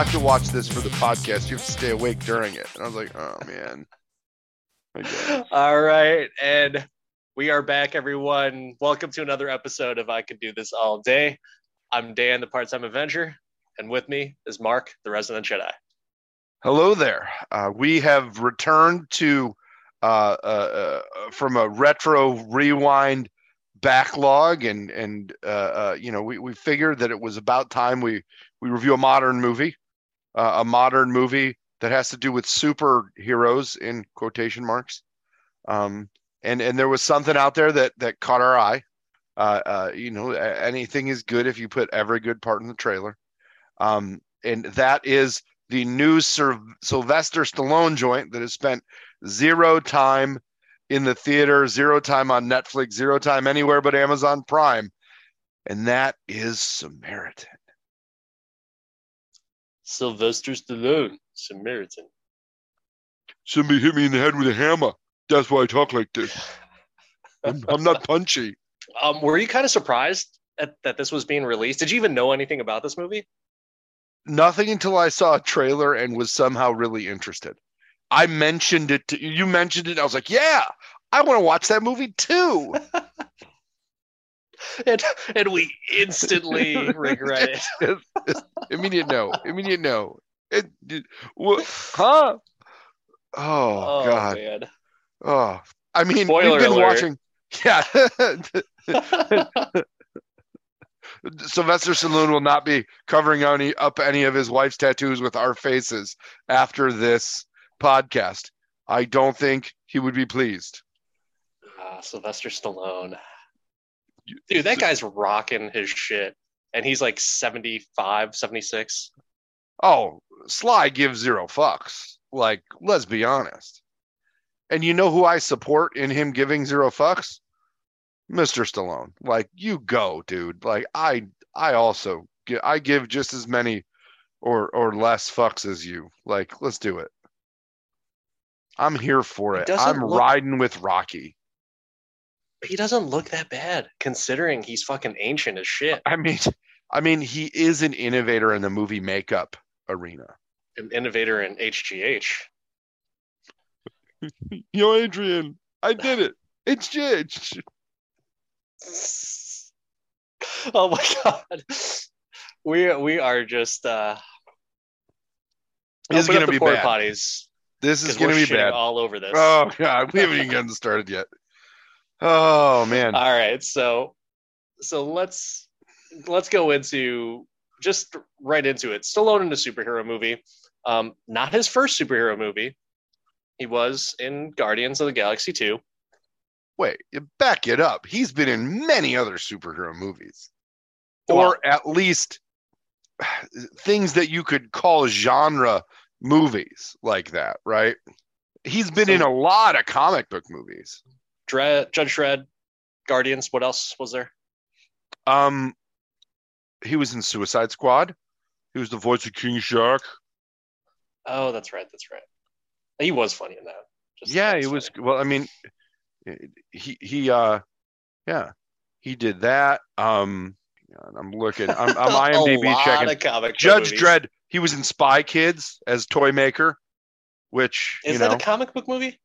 I have to watch this for the podcast. You have to stay awake during it. And I was like, oh man. Okay. All right, and we are back, everyone. Welcome to another episode of I Could Do This All Day. I'm Dan, the part-time Avenger, and with me is Mark, the resident Jedi. Hello there. Uh, we have returned to uh, uh, uh, from a retro rewind backlog, and and uh, uh, you know we we figured that it was about time we we review a modern movie, uh, a modern movie that has to do with superheroes in quotation marks. Um, and and there was something out there that that caught our eye. Uh, uh, you know, anything is good if you put every good part in the trailer. Um, and that is the new Syl- Sylvester Stallone joint that has spent zero time in the theater, zero time on Netflix, zero time anywhere but Amazon Prime, and that is Samaritan. Sylvester Stallone, Samaritan. Somebody hit me in the head with a hammer. That's why I talk like this. I'm, I'm not punchy. Um, were you kind of surprised at, that this was being released? Did you even know anything about this movie? Nothing until I saw a trailer and was somehow really interested. I mentioned it to you. Mentioned it. I was like, "Yeah, I want to watch that movie too." and and we instantly regret it. It's- it's immediate no. Immediate no. It, it- what? Huh? Oh, God. man. Oh, I mean, Spoiler we've been alert. watching. Yeah, Sylvester Stallone will not be covering any up any of his wife's tattoos with our faces after this podcast. I don't think he would be pleased. Ah, Sylvester Stallone. Dude, that guy's rocking his shit. And he's like 75, 76. Oh, Sly gives zero fucks. Like, let's be honest. And you know who I support in him giving zero fucks? Mr. Stallone. Like, you go, dude. Like, I I also I give just as many or or less fucks as you. Like, let's do it. I'm here for It it. I'm look- riding with Rocky. He doesn't look that bad considering he's fucking ancient as shit. I mean, I mean, he is an innovator in the movie makeup arena. An innovator in HGH. Yo, Adrian, I did it. It's Jitch. Oh my god. We we are just uh This is gonna be bad. potties This is gonna be bad. all over this. Oh god, we haven't even gotten started yet. Oh man. All right, so so let's let's go into just right into it. Stallone in a superhero movie. Um, not his first superhero movie. He was in Guardians of the Galaxy 2. Wait, back it up. He's been in many other superhero movies. Well- or at least things that you could call genre movies like that, right? He's been So- in a lot of comic book movies. Judge Dredd, Guardians. What else was there? Um he was in Suicide Squad. He was the voice of King Shark. Oh, that's right. That's right. He was funny in that. Just yeah, he it was funny. well, I mean he he uh yeah, he did that. Um I'm looking. I'm, I'm IMDb checking. Judge movies. Dredd. He was in Spy Kids as toy maker, which Is you that know a comic book movie?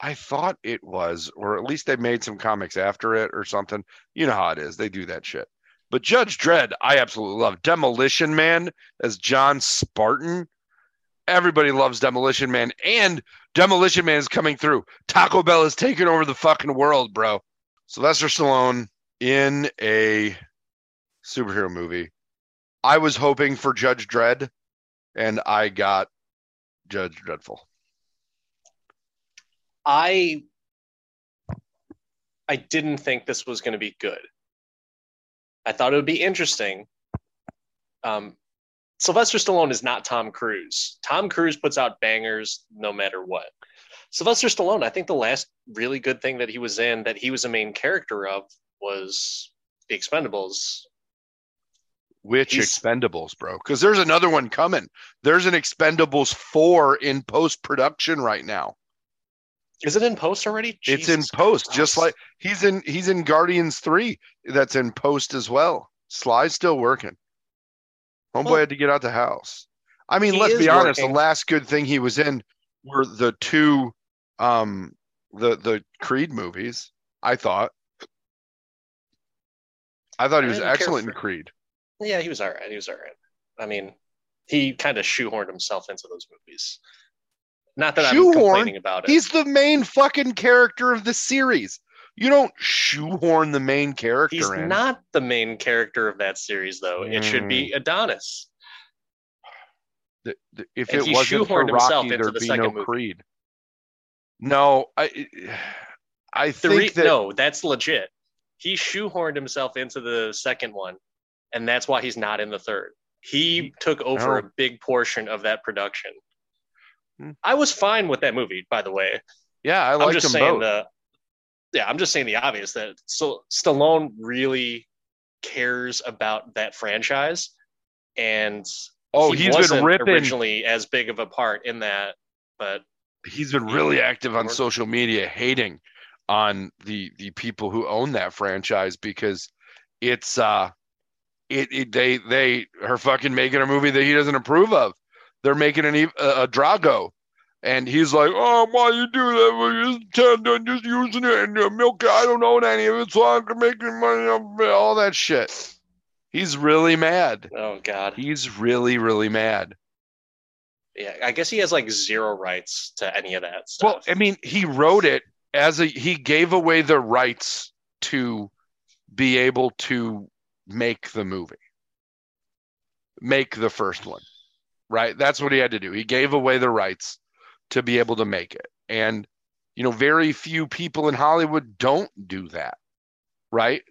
I thought it was, or at least they made some comics after it or something. You know how it is; they do that shit. But Judge Dredd, I absolutely love. Demolition Man as John Spartan. Everybody loves Demolition Man, and Demolition Man is coming through. Taco Bell is taking over the fucking world, bro. Sylvester Stallone in a superhero movie. I was hoping for Judge Dredd, and I got Judge Dreadful. I I didn't think this was going to be good. I thought it would be interesting. Um, Sylvester Stallone is not Tom Cruise. Tom Cruise puts out bangers no matter what. Sylvester Stallone, I think the last really good thing that he was in that he was a main character of was The Expendables. Which He's- Expendables, bro? Because there's another one coming. There's an Expendables 4 in post production right now. Is it in post already? it's in post, Christ. just like he's in he's in Guardians 3 that's in post as well. Sly's still working. Homeboy Well- had to get out the house. I mean, let's be honest. working. The last good thing he was in were the two, um, the the Creed movies. I thought. I thought he was excellent in Creed. Yeah, he was all right. He was all right. I mean, he kind of shoehorned himself into those movies. Not that I'm Shoehorned? complaining about it. He's the main fucking character of the series. You don't shoehorn the main character He's in. not the main character of that series, though. It should Mm. be Adonis. The- the- if And it wasn't for Rocky, into there'd the be second no movie. Creed. No, I, I think re- that no, that's legit. He shoehorned himself into the second one, and that's why he's not in the third. He took over No. a big portion of that production. Hmm. I was fine with that movie, by the way. yeah, I I'm just them saying both. the yeah, I'm just saying the obvious that so Stallone really cares about that franchise, and oh, he he's wasn't been ripping. originally as big of a part in that, but He's been really active on social media, hating on the the people who own that franchise because it's uh, it, it they they are fucking making a movie that he doesn't approve of. They're making an a, a Drago. And he's like, oh, why you do that? We're just, them, just using it and uh, milk. I don't own any of it, so I can make money off of it," all that shit. He's really mad. oh god, He's really, really mad. yeah, I guess he has like zero rights to any of that stuff. Well, I mean, he wrote it as a he gave away the rights to be able to make the movie. Make the first one. Right? That's what he had to do. He gave away the rights to be able to make it. And you know, very few people in Hollywood don't do that. Right?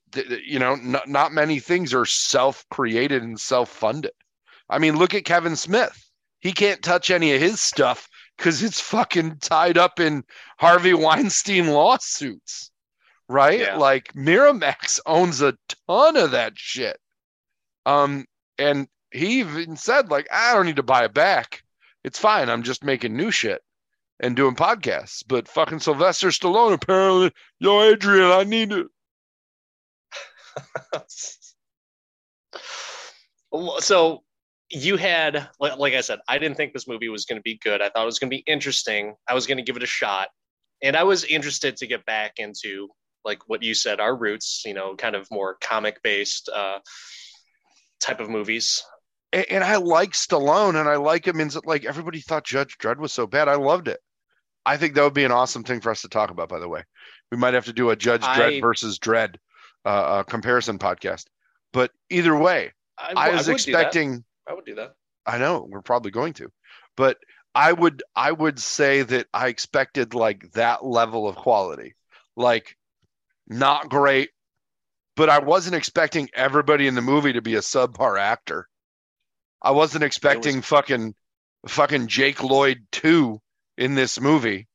You know, not, not many things are self-created and self-funded. I mean, look at Kevin Smith. He can't touch any of his stuff because it's fucking tied up in Harvey Weinstein lawsuits, right? Yeah. Like Miramax owns a ton of that shit. Um, and he even said, like, I don't need to buy it back. It's fine. I'm just making new shit and doing podcasts. But fucking Sylvester Stallone apparently, yo, Adrian, I need it so you had like, i said i didn't think this movie was going to be good i thought it was going to be interesting i was going to give it a shot and i was interested to get back into like what you said our roots you know kind of more comic based uh type of movies And, and I like Stallone, and I like him. In like everybody thought Judge Dredd was so bad. I loved it. I think that would be an awesome thing for us to talk about. By the way, we might have to do a Judge Dredd versus Dredd uh, uh, comparison podcast. But either way, i, I was that. expecting. i would do that I know we're probably going to, but I would I would say that I expected like that level of quality, like not great, but I wasn't expecting everybody in the movie to be a subpar actor. I wasn't expecting fucking fucking Jake Lloyd two in this movie.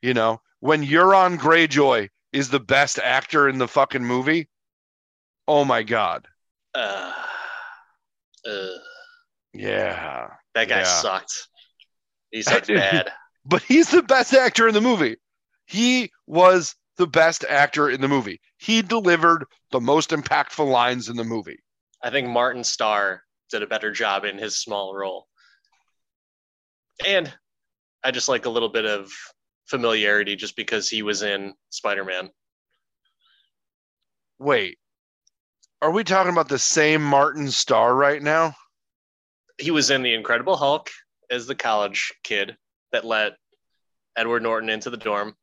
You know, when Euron Greyjoy is the best actor in the fucking movie, oh my god, uh, uh, yeah. that guy Yeah. sucked he sucked bad but he's the best actor in the movie. He was the best actor in the movie. He delivered the most impactful lines in the movie. I think Martin Starr did a better job in his small role. And I just like a little bit of familiarity just because he was in Spider Man. Wait, are we talking about the same Martin Starr right now? He was in The Incredible Hulk as the college kid that let Edward Norton into the dorm.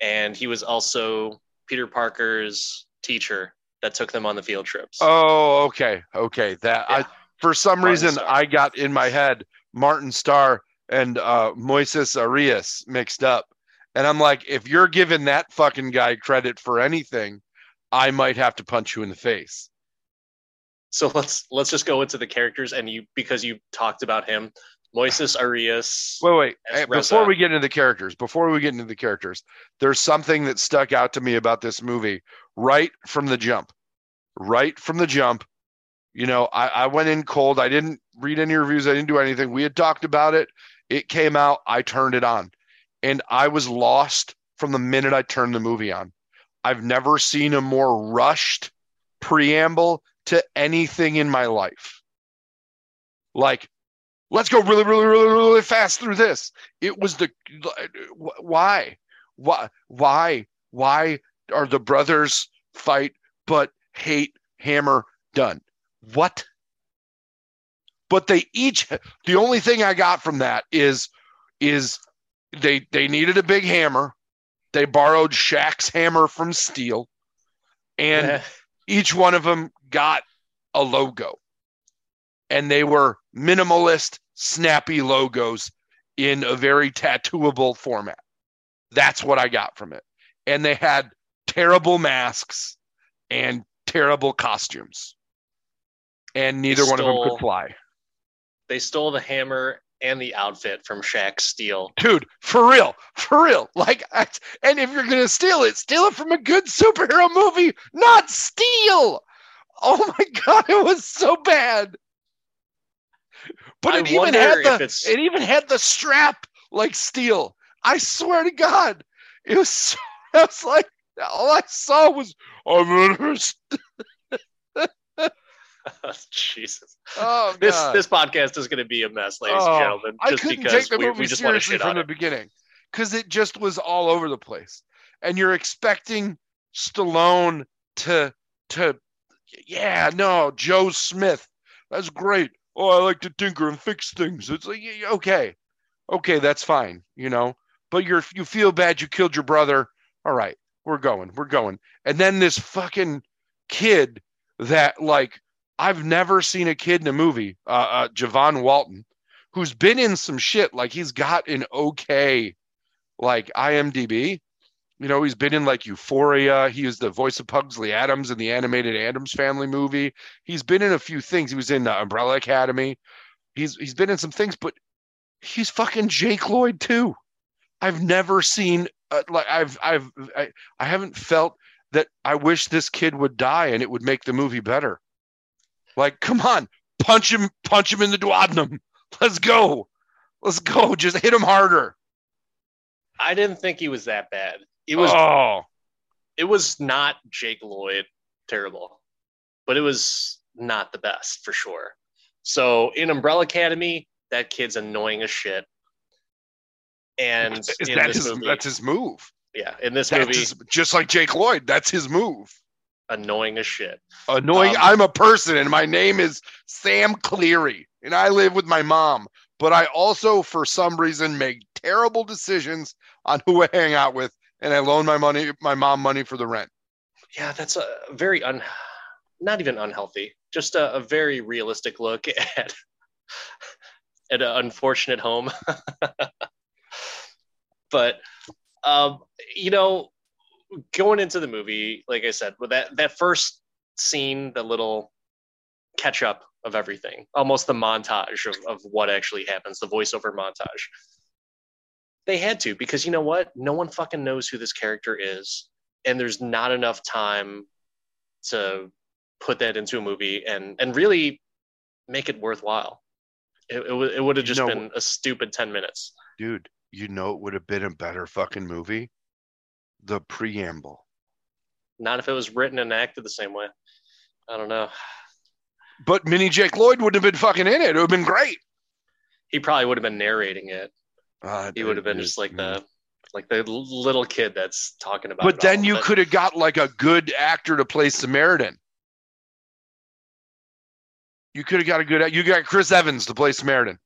And he was also Peter Parker's teacher that took them on the field trips. Oh, okay, okay. That I Yeah. For some Martin reason Starr. I got in my head Martin Starr and uh, Moises Arias mixed up, and I'm like, if you're giving that fucking guy credit for anything, I might have to punch you in the face. So let's let's just go into the characters and you because you talked about him, Moises Arias. Wait, wait. Before we get into the characters, before we get into the characters, there's something that stuck out to me about this movie right from the jump. Right from the jump. You know, I, I went in cold. I didn't read any reviews. I didn't do anything. We had talked about it. It came out. I turned it on. And I was lost from the minute I turned the movie on. I've never seen a more rushed preamble to anything in my life. Like, let's go really, really, really, really fast through this. It was the why, why, why, why are the brothers fight but hate Hammer done? What? But they each the only thing I got from that is is they they needed a big hammer. They borrowed Shaq's hammer from Steel, and each one of them got a logo, and they were minimalist, snappy logos in a very tattooable format. That's what I got from it. And they had terrible masks and terrible costumes, and neither one of them could fly. They stole the hammer and the outfit from Shaq Steel. Dude, for real, for real. Like, and if you're gonna steal it, steal it from a good superhero movie, not steal. Oh my god, it was so bad. But I it even had the it even had the strap like steel. I swear to God, it was. So, I was like, all I saw was I'm gonna. Jesus. Oh, God. This this podcast is going to be a mess, ladies oh, and gentlemen. Just I couldn't because take the movie we, we just seriously from the it. beginning because it just was all over the place, and you're expecting Stallone to to yeah no Joe Smith that's great. Oh, I like to tinker and fix things. It's like okay, okay, that's fine, you know. But you're you feel bad you killed your brother. All right, we're going, we're going. And then this fucking kid that like I've never seen a kid in a movie, uh, uh, Javon Walton, who's been in some shit. Like he's got an okay, like IMDb. You know, he's been in like Euphoria. He was the voice of Pugsley Addams in the animated Addams Family movie. He's been in a few things. He was in the Umbrella Academy. He's he's been in some things, but he's fucking Jake Lloyd too. I've never seen uh, like I've I've I, I haven't felt that I wish this kid would die and it would make the movie better. Like, come on, punch him, punch him in the duodenum. Let's go. Let's go. Just hit him harder. I didn't think he was that bad. It was oh. it was not Jake Lloyd terrible, but it was not the best for sure. So in Umbrella Academy, that kid's annoying as shit. And is that his, movie, that's his move. Yeah, in this that's movie, his, just like Jake Lloyd, that's his move annoying as shit. Annoying. Um, I'm a person, and my name is Sam Cleary, and I live with my mom. But I also, for some reason, make terrible decisions on who I hang out with, and I loan my money, my mom money for the rent. Yeah, that's a very un, not even unhealthy, just a, a very realistic look at at an unfortunate home. but um, you know, going into the movie, like I said, with that that first scene, the little catch up of everything, almost the montage of, of what actually happens, the voiceover montage. They had to because you know what? No one fucking knows who this character is, and there's not enough time to put that into a movie and and really make it worthwhile. It, it, it would have just you know, been a stupid 10 minutes. Dude, you know it would have been a better fucking movie the preamble. Not if it was written and acted the same way. I don't know. But Mini Jake Lloyd wouldn't have been fucking in it. It would have been great. He probably would have been narrating it. Uh, he would have been just like the like the little kid that's talking about. But then you could have got like a good actor to play Samaritan. You could have got a good. You got Chris Evans to play Samaritan.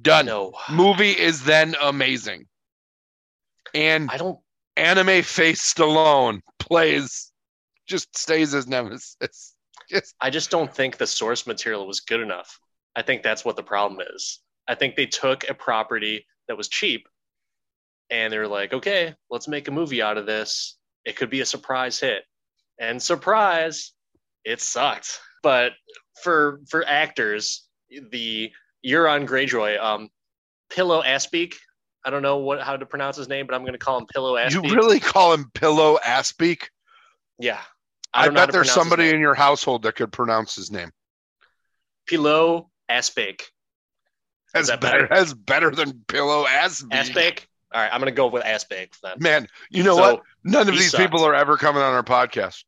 Done. No. Movie is then amazing. And I don't anime face Stallone plays, just stays as Nemesis. Just. I just don't think the source material was good enough. I think that's what the problem is. I think they took a property that was cheap and they're like, okay, let's make a movie out of this. It could be a surprise hit. And surprise, it sucked. But for for actors, the Euron Greyjoy, um, Pillow Aspeak, I don't know what how to pronounce his name, but I'm going to call him Pillow Ass. You really call him Pillow Assbeak? Yeah. I, I bet there's somebody in your household that could pronounce his name. Pillow Assbeak. That's that better. That's better than Pillow Assbeak. Assbeak. All right, I'm going to go with Assbeak then. Man, you know so, what? None of these sucked. people are ever coming on our podcast.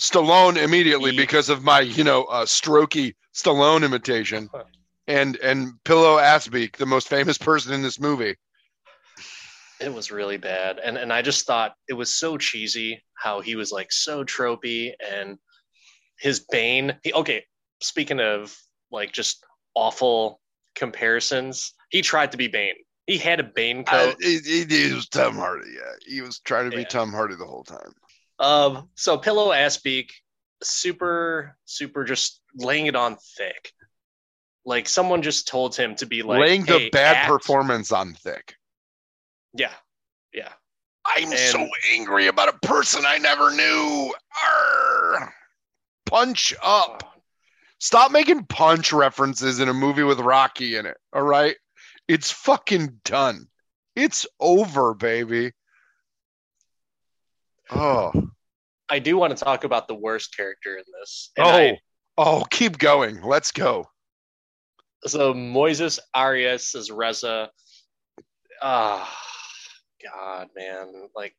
Stallone immediately he, because of my, you know, uh, strokey Stallone imitation. and and Pillow Assbeak, the most famous person in this movie. It was really bad, and and I just thought it was so cheesy how he was like so tropey and his Bane. He, okay, speaking of like just awful comparisons, he tried to be Bane. He had a Bane coat. I, he, he was Tom Hardy. Yeah, he was trying to be Yeah. Tom Hardy the whole time. Um, so Pillow Assbeak, super, super, just laying it on thick. Like someone just told him to be like Laying the "Hey, bad act." performance on thick. Yeah, yeah. I'm And- so angry about a person I never knew. Arr. Punch up. Oh. Stop making punch references in a movie with Rocky in it. All right. It's fucking done. It's over, baby. Oh. I do want to talk about the worst character in this. Oh. I- Oh, keep going. Let's go. So Moises Arias as Reza. Ah, God, man. Like,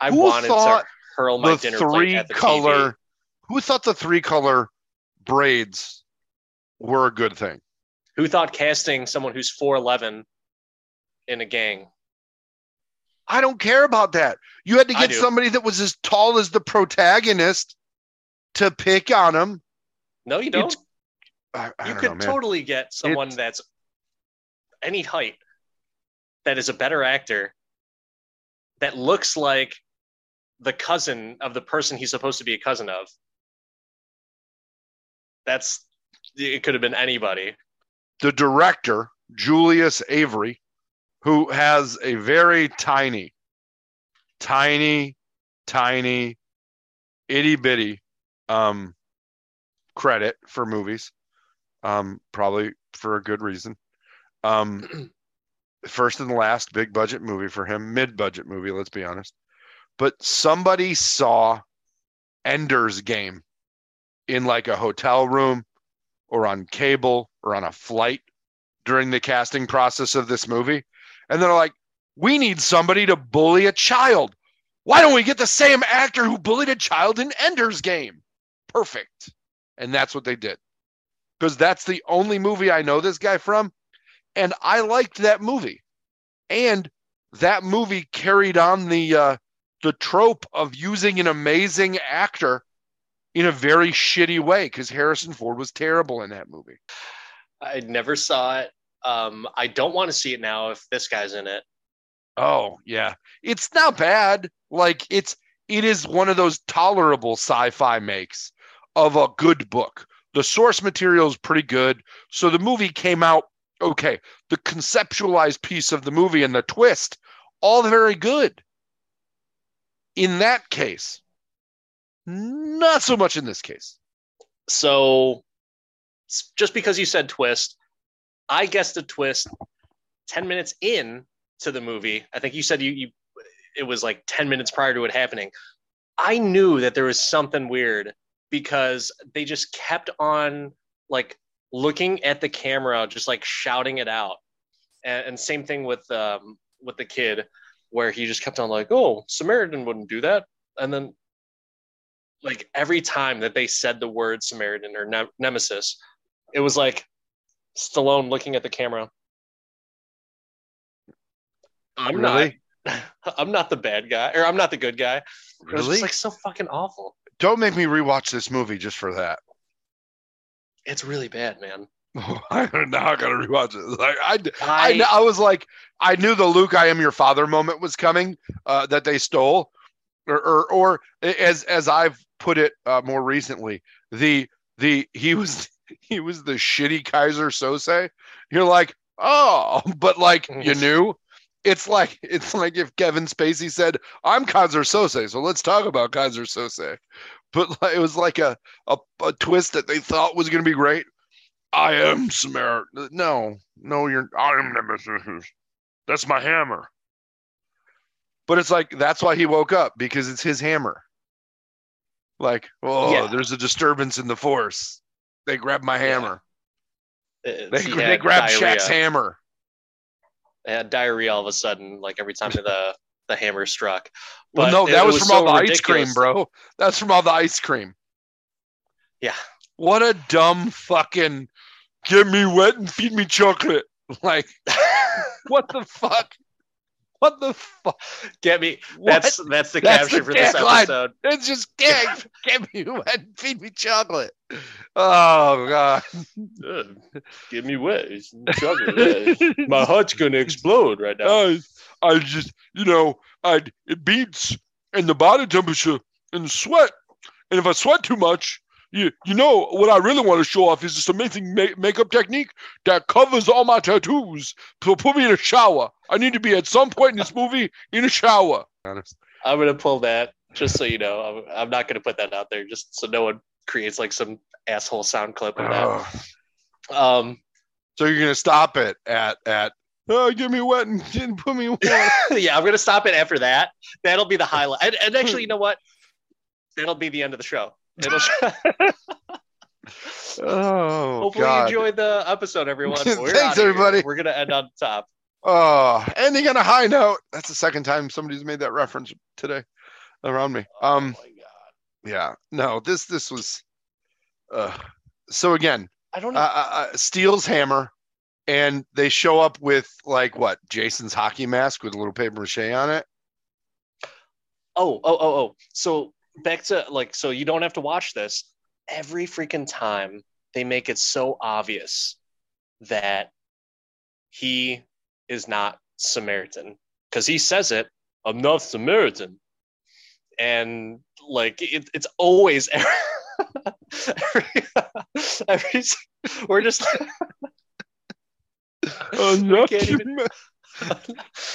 I Who wanted to hurl my dinner plate three at the color. TV. Who thought the three color braids were a good thing? Who thought casting someone who's 4'11 in a gang? I don't care about that. You had to get somebody that was as tall as the protagonist to pick on him. No, you don't. It's- I, I you could know, totally get someone It's- that's any height that is a better actor that looks like the cousin of the person he's supposed to be a cousin of. That's it could have been anybody. the director, Julius Avery, who has a very tiny, tiny, tiny, itty bitty um, credit for movies, um, probably for a good reason. Um, first and last big budget movie for him, mid budget movie, let's be honest. But somebody saw Ender's Game in like a hotel room or on cable or on a flight during the casting process of this movie. And they're like, we need somebody to bully a child. Why don't we get the same actor who bullied a child in Ender's Game? Perfect. And that's what they did. Because that's the only movie I know this guy from. And I liked that movie. And that movie carried on the uh, the trope of using an amazing actor in a very shitty way because Harrison Ford was terrible in that movie. I never saw it. Um, I don't want to see it now if this guy's in it. Oh, yeah. It's not bad. Like it's it is one of those tolerable sci-fi makes of a good book. The source material is pretty good. So the movie came out okay. The conceptualized piece of the movie and the twist all very good. In that case, not so much in this case. So just because you said twist, I guessed a twist 10 minutes in to the movie. I think you said you, you it was like 10 minutes prior to it happening. I knew that there was something weird because they just kept on like looking at the camera, just like shouting it out. And, and same thing with um with the kid where he just kept on like, "Oh, Samaritan wouldn't do that." And then like every time that they said the word Samaritan or ne- Nemesis, it was like Stallone looking at the camera. I'm Really? not. I'm not the bad guy, or I'm not the good guy. It was Really? just like so fucking awful. Don't make me rewatch this movie just for that. It's really bad, man. I'm now gonna rewatch it. Like I, I, I, I was like, I knew the Luke, I am your father moment was coming. Uh, that they stole, or, or, or as as I've put it uh, more recently, the the he was he was the shitty Keyser Söze. You're like, oh, but like you knew. It's like it's like if Kevin Spacey said, "I'm Keyser Söze, so let's talk about Keyser Söze." But like, it was like a, a a twist that they thought was going to be great. I am Samaritan. No, no, you're. I am Nemesis. That's my hammer. But it's like that's why he woke up because it's his hammer. Like, oh, Yeah. there's a disturbance in the force. They grabbed my hammer. it's- They, he they grabbed diarrhea. Shaq's hammer. I had diarrhea all of a sudden, like every time the the hammer struck. Well, no, that it was, was from so all the ice cream, bro. That's from all the ice cream. Yeah. What a dumb fucking get me wet and feed me chocolate. Like, what the fuck? What the fuck? Get me. What? That's that's the That's caption the for this tagline. episode. It's just get, get me wet and feed me chocolate. Oh god. Uh, Get me wet. It's chocolate. yeah. My heart's gonna explode right now. I, I just, you know, I it beats and the body temperature and sweat. And if I sweat too much, you you know what I really want to show off is this amazing ma- makeup technique that covers all my tattoos. So put me in a shower. I need to be at some point in this movie in a shower. Honest. I'm gonna pull that just so you know. I'm, I'm not gonna put that out there just so no one creates like some asshole sound clip of that. Um, So you're gonna stop it at at oh, get me wet and, and put me water. yeah, I'm gonna stop it after that. That'll be the highlight. And, and actually, you know what? That'll be the end of the show. It'll oh hopefully God. you enjoyed the episode, everyone. We're Thanks, outta here. everybody. We're gonna end on top. Oh, ending on a high note. That's the second time somebody's made that reference today around me. Um, oh my god. yeah, no, this this was. Uh, so again, I don't uh, know. uh, uh, Steel's hammer, and they show up with like what Jason's hockey mask with a little paper mache on it. oh, oh, oh, oh. So back to like, so you don't have to watch this. Every freaking time they make it so obvious that he is not Samaritan because he says it, I'm not Samaritan. And like, it, it's always every, every, we're just, I'm not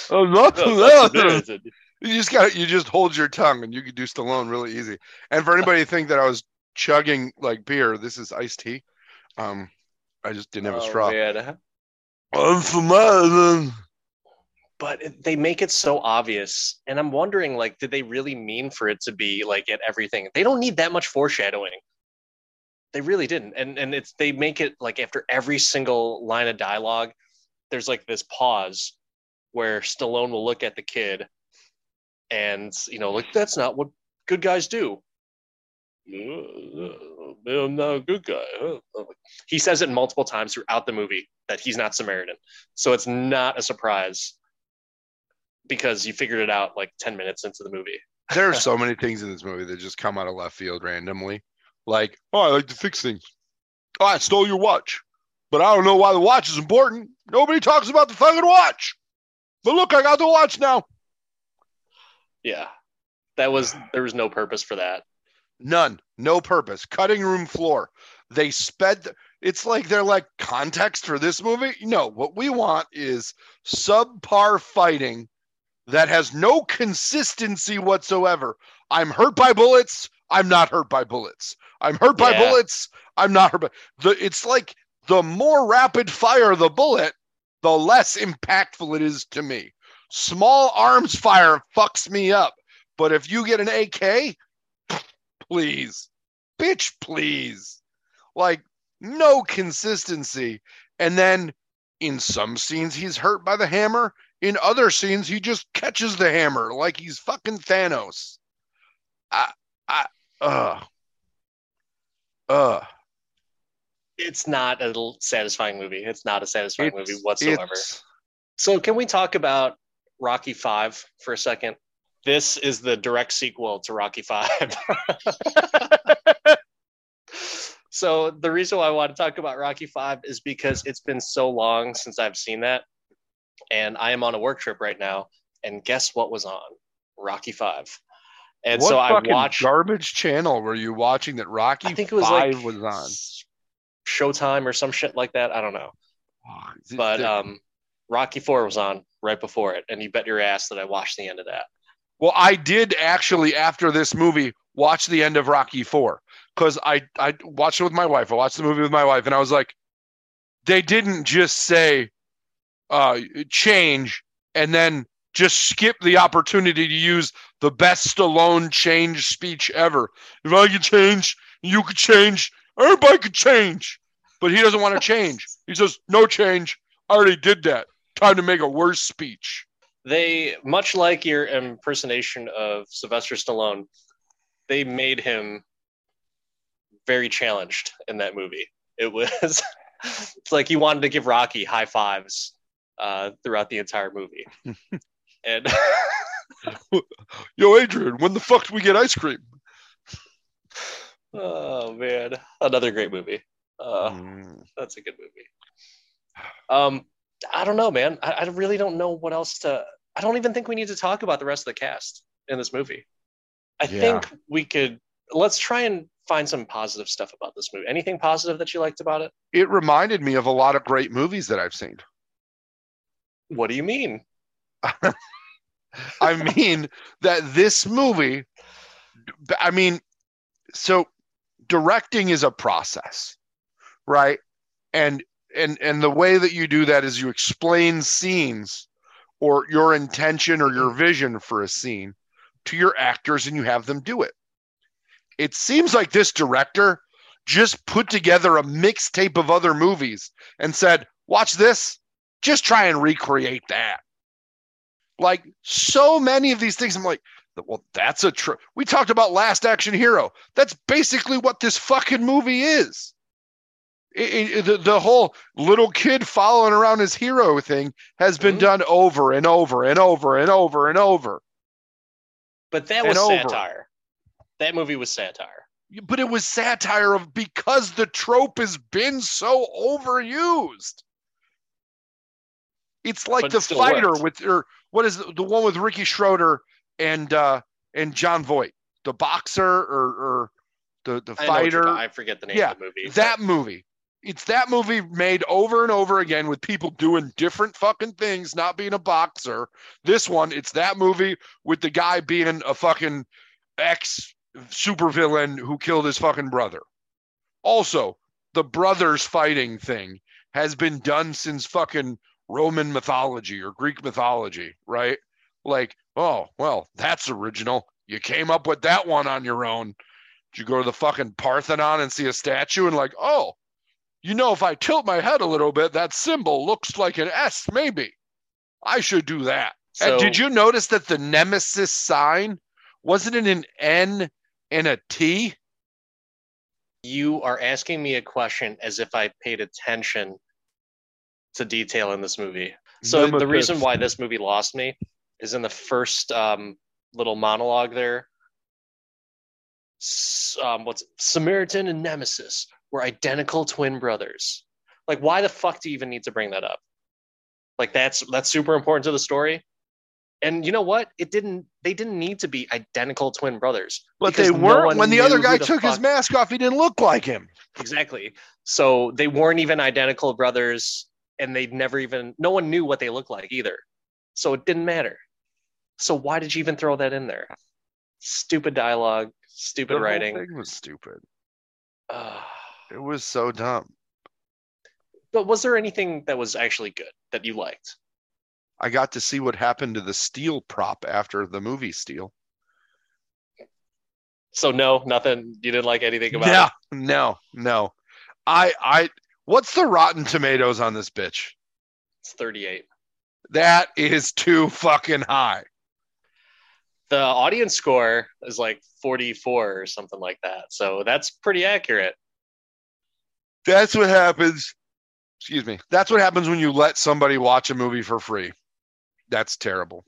I'm not "I'm not Samaritan." You just got you just hold your tongue and you can do Stallone really easy. And for anybody to think that I was chugging like beer, this is iced tea. Um, I just didn't have a Oh, straw. man. I'm but they make it so obvious and i'm wondering like did they really mean for it to be like at everything they don't need that much foreshadowing they really didn't and and it's they make it like after every single line of dialogue there's like this pause where stallone will look at the kid and you know like that's not what good guys do "Uh, i'm not a good guy huh?" he says it multiple times throughout the movie that he's not samaritan so it's not a surprise because you figured it out like 10 minutes into the movie. There are so many things in this movie that just come out of left field randomly. Like, oh, I like to fix things. Oh, I stole your watch. But I don't know why the watch is important. Nobody talks about the fucking watch. But look, I got the watch now. Yeah. That was there was no purpose for that. None. No purpose. Cutting room floor. They sped. The, it's like they're like context for this movie. No, what we want is subpar fighting that has no consistency whatsoever. I'm hurt by bullets. I'm not hurt by bullets. I'm hurt by Yeah. bullets. I'm not hurt by the. It's like the more rapid fire the bullet, the less impactful it is to me. Small arms fire fucks me up. But if you get an AK, please, bitch, please. Like, no consistency. And then in some scenes, he's hurt by the hammer. In other scenes, he just catches the hammer like he's fucking Thanos. I, I, uh, uh. It's not a satisfying movie. It's not a satisfying movie whatsoever. So can we talk about Rocky 5 for a second? This is the direct sequel to Rocky 5. so the reason why I want to talk about Rocky 5 is because it's been so long since I've seen that. And I am on a work trip right now. And guess what was on? Rocky 5. And what so I watched garbage channel were you watching that Rocky I think it was Five like was on? Showtime or some shit like that. I don't know. Oh, But um, Rocky Four was on right before it, and you bet your ass that I watched the end of that. Well, I did actually after this movie watch the end of Rocky Four because I I watched it with my wife. I watched the movie with my wife, and I was like, they didn't just say uh, change and then just skip the opportunity to use the best Stallone change speech ever. If I could change, you could change. Everybody could change, but he doesn't want to change. He says, "No change. I already did that. Time to make a worse speech." They, much like your impersonation of Sylvester Stallone, they made him very challenged in that movie. It was it's like he wanted to give Rocky high fives uh, throughout the entire movie. and Yo, Adrian, when the fuck do we get ice cream? oh man, another great movie. Uh, Mm. that's a good movie. Um, I don't know, man. I, I really don't know what else to. I don't even think we need to talk about the rest of the cast in this movie. I Yeah. think we could. Let's try and find some positive stuff about this movie. Anything positive that you liked about it? It reminded me of a lot of great movies that I've seen. What do you mean? I mean that this movie, I mean, so directing is a process, right? And and and the way that you do that is you explain scenes or your intention or your vision for a scene to your actors and you have them do it. It seems like this director just put together a mixtape of other movies and said, "Watch this, just try and recreate that." Like so many of these things, I'm like, well, that's a true. We talked about Last Action Hero. That's basically what this fucking movie is. It- it- the, the whole little kid following around his hero thing has been Mhm. done over and over and over and over and over. But that And was over. satire. That movie was satire. But it was satire of because the trope has been so overused. It's like But the still fighter worked. with or what is the, the one with Ricky Schroder and uh and Jon Voight, the boxer or or the the I know what you're fighter. I forget the name Yeah, of the movie. that movie. It's that movie made over and over again with people doing different fucking things, not being a boxer. This one, it's that movie with the guy being a fucking ex supervillain who killed his fucking brother. Also, the brothers fighting thing has been done since fucking Roman mythology or Greek mythology, right? Like, oh, well, that's original. You came up with that one on your own. Did you go to the fucking Parthenon and see a statue and like, oh, you know, if I tilt my head a little bit, that symbol looks like an S, maybe. I should do that. so, and did you notice that the Nemesis sign wasn't it an N and a T? you are asking me a question as if I paid attention to detail in this movie. So the reason why this movie lost me is in the first um, little monologue there. S- Um, what's Samaritan and Nemesis were identical twin brothers. Like, why the fuck do you even need to bring that up? Like, that's that's super important to the story. And you know what? It didn't. They didn't need to be identical twin brothers. But they weren't. one when the other guy the took his mask off, he didn't look like him. Exactly. So they weren't even identical brothers, and they'd never even, no one knew what they looked like either. So it didn't matter. So why did you even throw that in there? Stupid dialogue, stupid The whole writing. thing was stupid. Ah. It was so dumb. but was there anything that was actually good that you liked? I got to see what happened to the steel prop after the movie Steel. So no, nothing. You didn't like anything about Yeah, it. no, no. I, I. What's the Rotten Tomatoes on this bitch? It's 38. That is too fucking high. The audience score is like 44 or something like that. So that's pretty accurate. That's what happens. Excuse me. That's what happens when you let somebody watch a movie for free. That's terrible.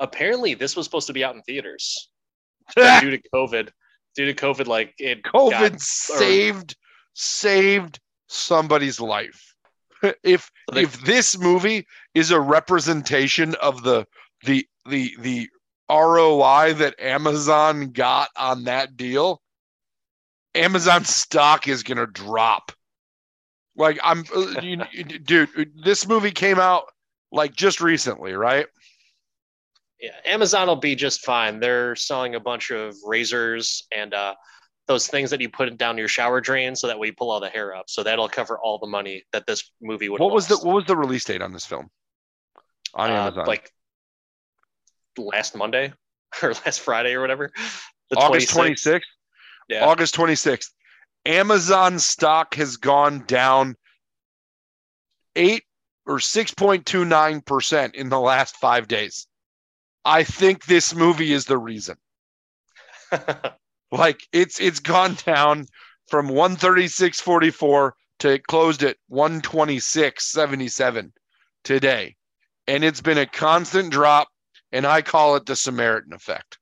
Apparently, this was supposed to be out in theaters. Due to COVID, due to COVID, like it COVID got- saved saved somebody's life. If So they- if this movie is a representation of the the the the ROI that Amazon got on that deal, Amazon stock is going to drop. Like I'm uh, you, dude, this movie came out like just recently, right? yeah, Amazon will be just fine. They're selling a bunch of razors and uh, those things that you put down your shower drain, so that way you pull all the hair up. So that'll cover all the money that this movie would. What was the what was the release date on this film? On Uh, Amazon. Like last Monday or last Friday or whatever. The August 26th. 26th. Yeah. August 26th. Amazon stock has gone down 8 or 6.29% in the last 5 days. I think this movie is the reason. Like it's it's gone down from 136.44 to it closed at 126.77 today. And it's been a constant drop, and I call it the Samaritan effect.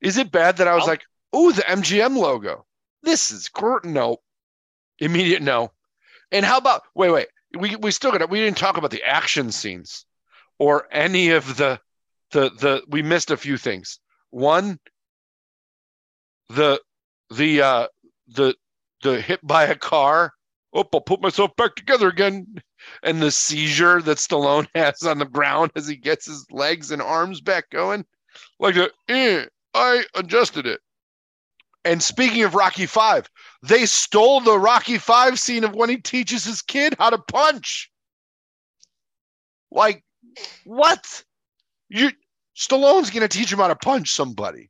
Is it bad that I was I'll- like, oh, the MGM logo? This is great. No. Immediate no. And how about wait, wait. We we still got it. we didn't talk about the action scenes or any of the the the we missed a few things. One, the the uh the the hit by a car. Oh, I'll put myself back together again. And the seizure that Stallone has on the ground as he gets his legs and arms back going. Like a eh, I adjusted it. And speaking of Rocky Five, they stole the Rocky Five scene of when he teaches his kid how to punch. Like, what? You Stallone's gonna teach him how to punch somebody.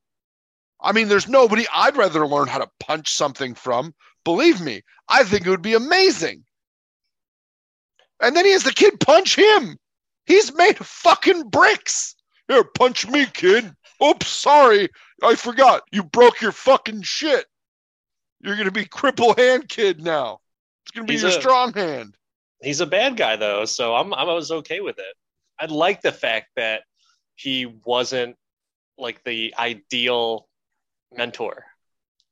I mean, there's nobody I'd rather learn how to punch something from. Believe me, I think it would be amazing. And then he has the kid punch him. He's made of fucking bricks. Here, punch me, kid. Oops, sorry. I forgot. You broke your fucking shit. You're gonna be cripple hand kid now. It's gonna be He's your a- strong hand. He's a bad guy though, so I'm I was okay with it. I like the fact that he wasn't like the ideal mentor.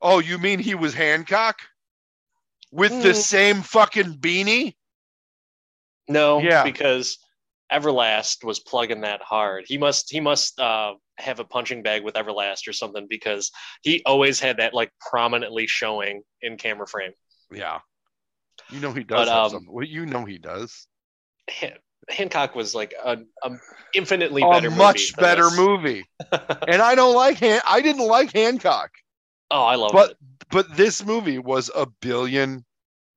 Oh, you mean he was Hancock? With the Mm. same fucking beanie? No, Yeah. because Everlast was plugging that hard. He must he must uh, have a punching bag with Everlast or something because he always had that like prominently showing in camera frame. Yeah. You know he does But, have um, some. Well, you know he does. Han- Hancock was like a, a infinitely A better, much movie better movie. And I don't like Han- I didn't like Hancock. oh, I love But it. but this movie was a billion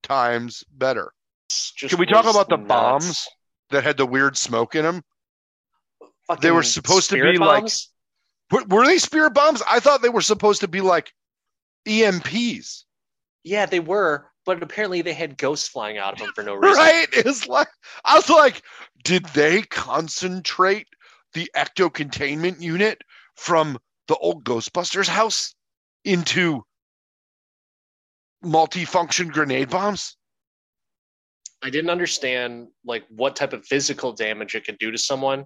times better. Just Can we talk about the nuts. bombs that had the weird smoke in them? Fucking They were supposed to be like- bombs? Were, were they spirit bombs? I thought they were supposed to be like EMPs. Yeah, they were, but apparently they had ghosts flying out of them for no reason. Right? It's like I was like, did they concentrate the ecto containment unit from the old Ghostbusters house into multifunction grenade bombs? I didn't understand like what type of physical damage it could do to someone,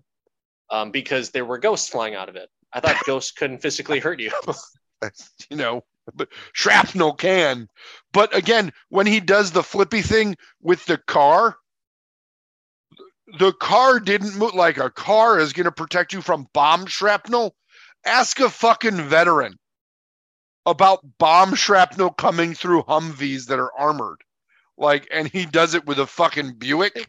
um, because there were ghosts flying out of it. I thought ghosts couldn't physically hurt you. you know, but shrapnel can. But again, when he does the flippy thing with the car, the car didn't move like a car is going to protect you from bomb shrapnel. Ask a fucking veteran about bomb shrapnel coming through Humvees that are armored. Like, and he does it with a fucking Buick,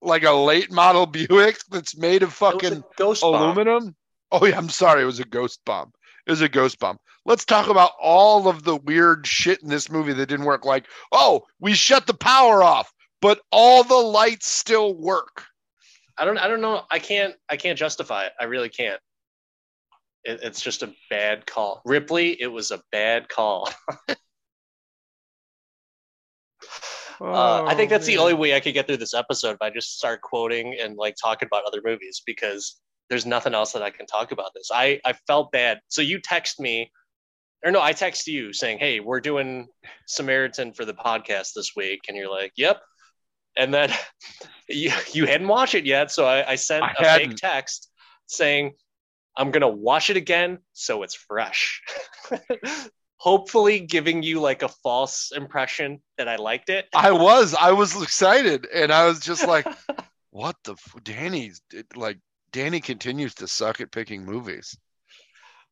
like a late model Buick that's made of fucking ghost bomb. aluminum. Oh yeah, I'm sorry, it was a ghost bomb. It was a ghost bomb. Let's talk about all of the weird shit in this movie that didn't work. Like, oh, we shut the power off, but all the lights still work. I don't. I don't know. I can't. I can't justify it. I really can't. It, it's just a bad call. Ripley. It was a bad call. Uh, I think that's the only way I could get through this episode if I just start quoting and like talking about other movies because there's nothing else that I can talk about this. I, I felt bad. So you text me, or no, I text you saying, Hey, we're doing Samaritan for the podcast this week. And you're like, Yep. And then you, you hadn't watched it yet. So I, I sent I a hadn't. fake text saying, I'm going to watch it again so it's fresh. Hopefully, giving you like a false impression that I liked it. I was, I was excited, and I was just like, "What the? F-? Danny's like, Danny continues to suck at picking movies.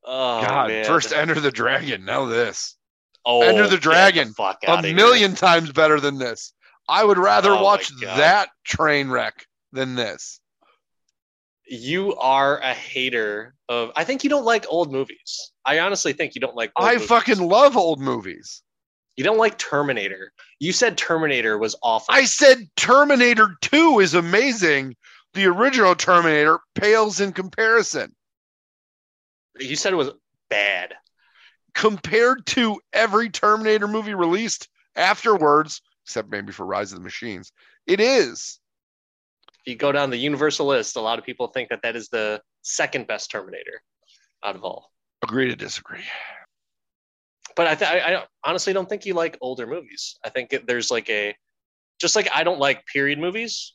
Oh, God, man. first Enter the Dragon, now this, oh, Enter the Dragon. fuck a outta here. million times better than this. I would rather Oh watch that train wreck than this. You are a hater of. I think you don't like old movies. I honestly think you don't like. Old I movies. fucking love old movies. You don't like Terminator. You said Terminator was awful. I said Terminator 2 is amazing. The original Terminator pales in comparison. you said it was bad. Compared to every Terminator movie released afterwards, except maybe for Rise of the Machines, it is. If you go down the Universal list, a lot of people think that that is the second best Terminator out of all. Agree to disagree. But I, th- I, I honestly don't think you like older movies. I think it, there's like a just like I don't like period movies,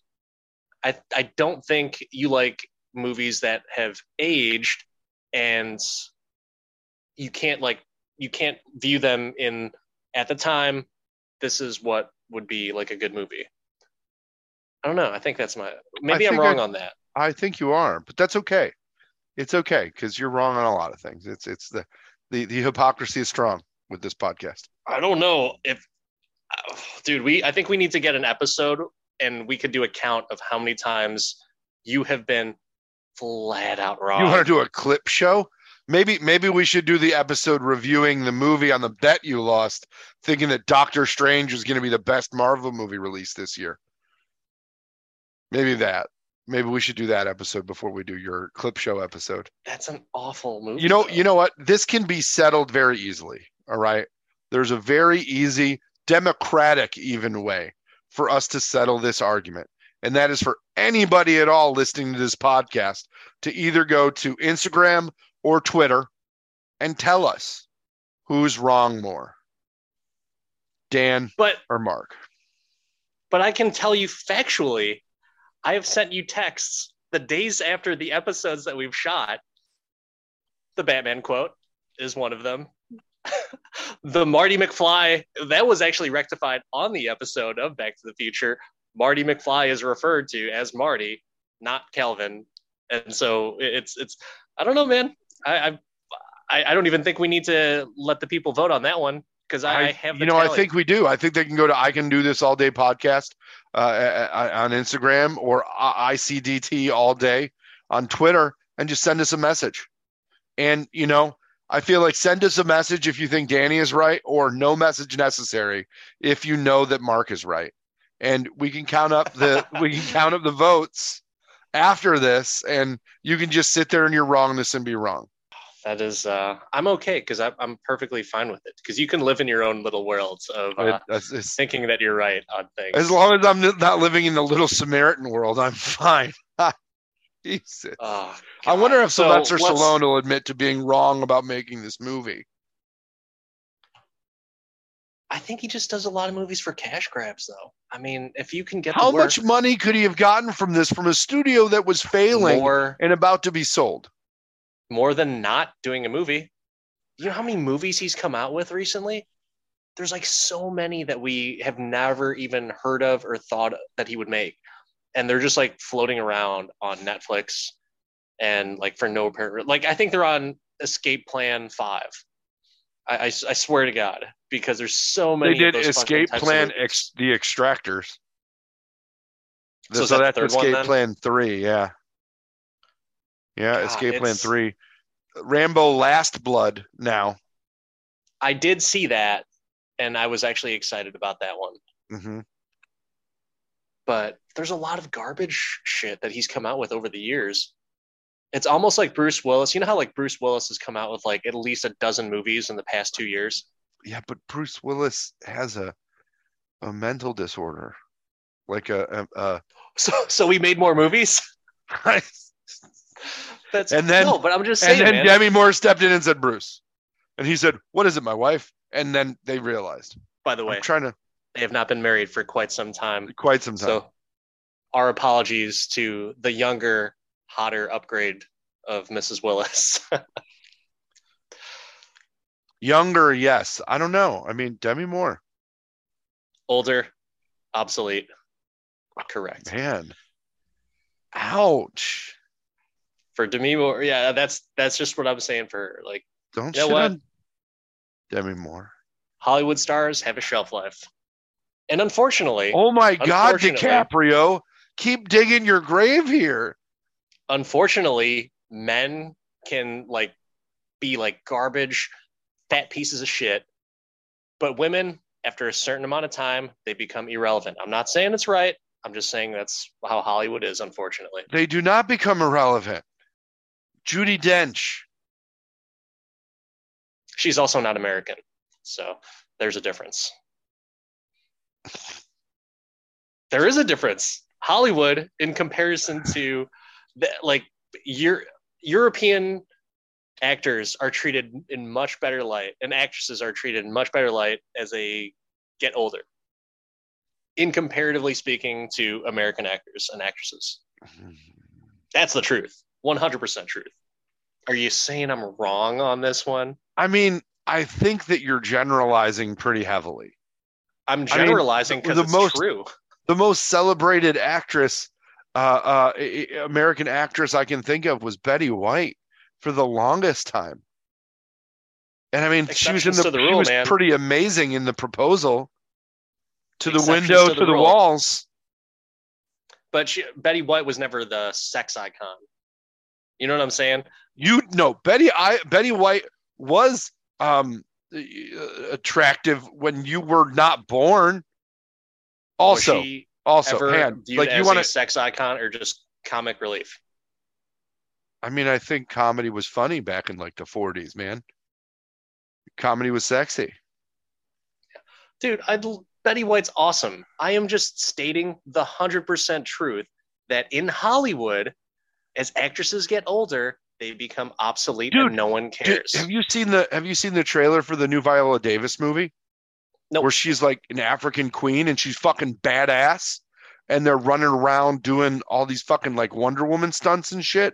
I I don't think you like movies that have aged and you can't like you can't view them in at the time this is what would be like a good movie. I don't know. I think that's my maybe I'm wrong I, on that. I think you are, but that's okay. It's okay because you're wrong on a lot of things. It's it's the the the hypocrisy is strong with this podcast. I don't know if dude, we I think we need to get an episode and we could do a count of how many times you have been flat out wrong. You want to do a clip show? Maybe maybe we should do the episode reviewing the movie on the bet you lost, thinking that Doctor Strange is going to be the best Marvel movie released this year. Maybe that. Maybe we should do that episode before we do your clip show episode. That's an awful movie. You know, you know what? This can be settled very easily. All right. There's a very easy, democratic, even way for us to settle this argument. And that is for anybody at all listening to this podcast to either go to Instagram or Twitter and tell us who's wrong more, Dan but or Mark. but I can tell you factually, I have sent you texts the days after the episodes that we've shot. The Batman quote is one of them. the Marty McFly that was actually rectified on the episode of Back to the Future. Marty McFly is referred to as Marty, not Calvin, and so it's it's. I don't know, man. I I, I don't even think we need to let the people vote on that one because I, I, have. you know, tally. I think we do. I think they can go to I can do this all day podcast uh, on Instagram or ICDT all day on Twitter and just send us a message. And you know, I feel like send us a message if you think Danny is right, or no message necessary if you know that Mark is right. And we can count up the we can count up the votes after this, and you can just sit there in your wrongness and be wrong. That is, uh, I'm okay because I'm perfectly fine with it because you can live in your own little worlds of uh, it's, it's, thinking that you're right on things. As long as I'm not living in the little Samaritan world, I'm fine. Jesus. Oh, I wonder if so Sylvester Stallone will admit to being wrong about making this movie. I think he just does a lot of movies for cash grabs, though. I mean, if you can get how work, much money could he have gotten from this from a studio that was failing more, and about to be sold? More than not doing a movie. You know how many movies he's come out with recently? There's like so many that we have never even heard of or thought that he would make and they're just like floating around on Netflix and like for no apparent like I think they're on Escape Plan Five. I, I, I swear to God because there's so many. They did Escape Plan ex, the Extractors. So, so that that's Escape one, Plan Three, yeah, yeah, God, Escape Plan Three, Rambo Last Blood. Now, I did see that, and I was actually excited about that one. Mm-hmm but there's a lot of garbage shit that he's come out with over the years. It's almost like Bruce Willis. You know how like Bruce Willis has come out with like at least a dozen movies in the past two years. Yeah, but Bruce Willis has a a mental disorder, like a, a, a... so so we made more movies. That's and then no, but I'm just saying. And then man. Demi Moore stepped in and said, "Bruce," and he said, "What is it, my wife?" And then they realized. By the way, I'm trying to they have not been married for quite some time. Quite some time. So, our apologies to the younger, hotter upgrade of Mrs. Willis. younger, yes. I don't know. I mean, Demi Moore. Older, obsolete. Correct. Man. Ouch. For Demi Moore, yeah, that's that's just what I'm saying for like. Don't you know what? Demi Moore. Hollywood stars have a shelf life. And unfortunately, oh my God, DiCaprio, keep digging your grave here. Unfortunately, men can like be like garbage, fat pieces of shit, but women, after a certain amount of time, they become irrelevant. I'm not saying it's right. I'm just saying that's how Hollywood is, unfortunately. They do not become irrelevant. Judi Dench. She's also not American. So there's a difference there is a difference. Hollywood, in comparison to the, like your European actors, are treated in much better light, and actresses are treated in much better light as they get older. in comparatively speaking to American actors and actresses. Mm-hmm. That's the truth. 100% truth. Are you saying I'm wrong on this one? I mean, I think that you're generalizing pretty heavily. I'm I mean, generalizing the- because the it's most- true. The most celebrated actress, uh, uh, i- i- American actress I can think of was Betty White for the longest time. And I mean, she was in the, to the she was man. pretty amazing in the proposal. To the window, to to the the walls. But she, Betty White was never the sex icon. You know what I'm saying? You know, Betty. I Betty White was um attractive when you were not born. Also, also, man, like you want a sex icon or just comic relief? I mean, I think comedy was funny back in like the '40s, man. Comedy was sexy. Dude, I Betty White's awesome. I am just stating the hundred percent truth that in Hollywood, as actresses get older, they become obsolete Dude, and no one Did- cares. have you seen the Have you seen the trailer for the new Viola Davis movie? Nope. Where she's like an African queen and she's fucking badass, and they're running around doing all these fucking like Wonder Woman stunts and shit.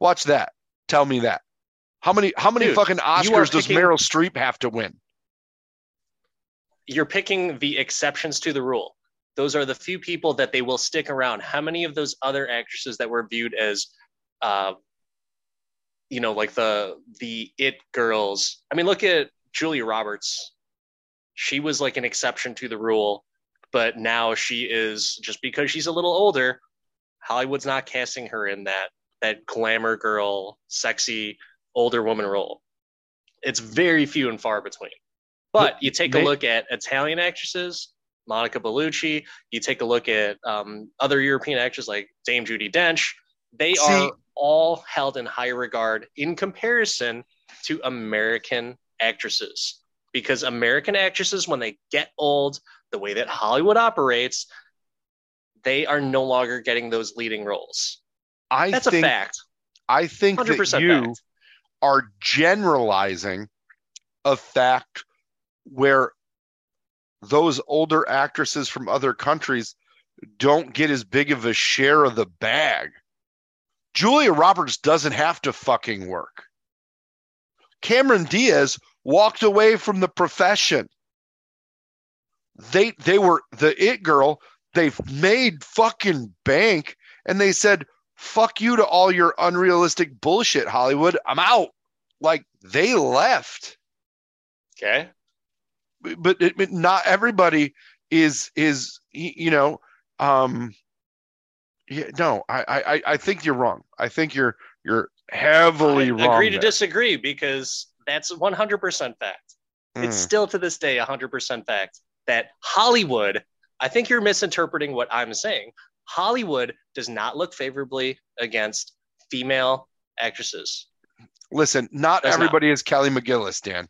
Watch that. Tell me that. How many How many Dude, fucking Oscars does picking- Meryl Streep have to win? You're picking the exceptions to the rule. Those are the few people that they will stick around. How many of those other actresses that were viewed as, uh, you know, like the the it girls? I mean, look at Julia Roberts. She was like an exception to the rule, but now she is just because she's a little older. Hollywood's not casting her in that that glamour girl, sexy older woman role. It's very few and far between. But you take a look at Italian actresses, Monica Bellucci. You take a look at um, other European actresses like Dame Judi Dench. They See- are all held in high regard in comparison to American actresses. Because American actresses, when they get old, the way that Hollywood operates, they are no longer getting those leading roles. I That's think a fact. I think that you fact. are generalizing a fact where those older actresses from other countries don't get as big of a share of the bag. Julia Roberts doesn't have to fucking work. Cameron Diaz walked away from the profession. They they were the it girl. They've made fucking bank and they said, fuck you to all your unrealistic bullshit, Hollywood. I'm out. Like they left. Okay. But it, but not everybody is is you know um yeah no I I I think you're wrong. I think you're you're heavily I wrong. agree to disagree because that's 100% fact. It's Mm. still to this day 100% fact that Hollywood, I think you're misinterpreting what I'm saying. Hollywood does not look favorably against female actresses. Listen, not Does not. everybody is Kelly McGillis, Dan.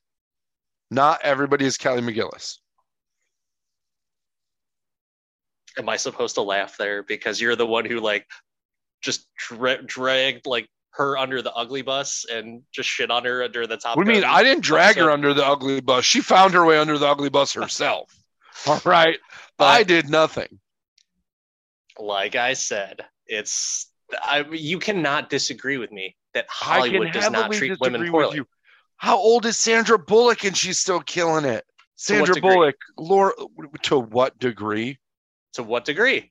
Not everybody is Kelly McGillis. Am I supposed to laugh there because you're the one who like just dra- dragged like her under the ugly bus and just shit on her under the top? What do you mean? I didn't drag her under the ugly bus. She found her way under the ugly bus herself. All right. I did nothing. like I said, it's I, you cannot disagree with me that Hollywood does not treat women poorly. How old is Sandra Bullock and she's still killing it? Sandra? Bullock, Laura, to what degree? To what degree?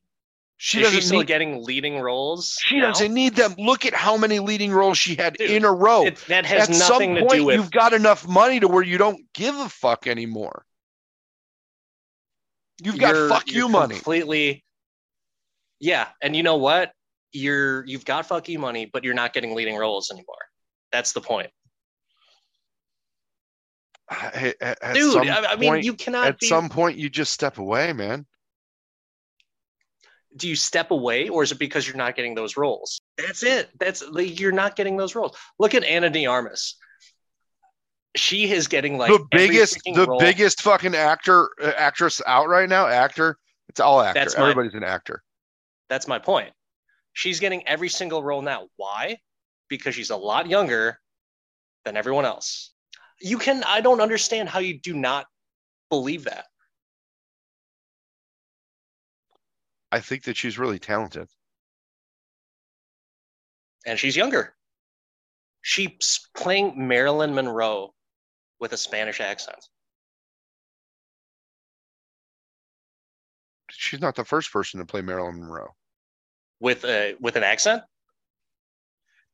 She Is she still need. getting leading roles? she now? doesn't need them. Look at how many leading roles she had Dude, in a row. It- that has At some nothing to point, do with. you've got enough money to where you don't give a fuck anymore. You've got you're- fuck you money. Completely. Yeah, and you know what? You're you've got fuck you money, but you're not getting leading roles anymore. That's the point, At, at- dude. I, I mean, point- you cannot. at be, some point, you just step away, man. do you step away, or is it because you're not getting those roles? That's it. That's like, you're not getting those roles. Look at Ana de Armas. She is getting like the biggest, the role. biggest fucking actor, uh, actress out right now. Actor, it's all actor. That's my- Everybody's an actor. That's my point. She's getting every single role now. Why? Because she's a lot younger than everyone else. You can, I don't understand how you do not believe that. I think that she's really talented. and she's younger. She's playing Marilyn Monroe with a Spanish accent. She's not the first person to play Marilyn Monroe. With a with an accent?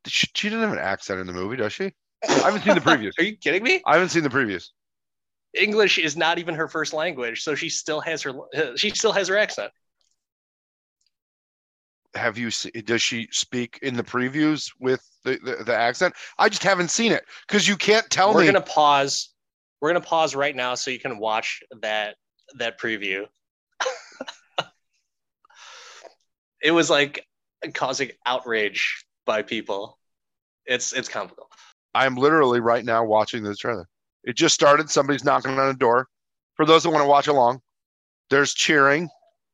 She, she doesn't have an accent in the movie, does she? I haven't seen the previews. Are you kidding me? I haven't seen the previews. English is not even her first language, so she still has her she still has her accent. Have you? Does she speak in the previews with the, the, the accent? I just haven't seen it because you can't tell We're me. gonna pause. We're gonna pause right now so you can watch that that preview. it was like causing outrage by people. It's it's comical. I'm literally right now watching this trailer. It just started. Somebody's knocking on a door. For those that want to watch along, there's cheering.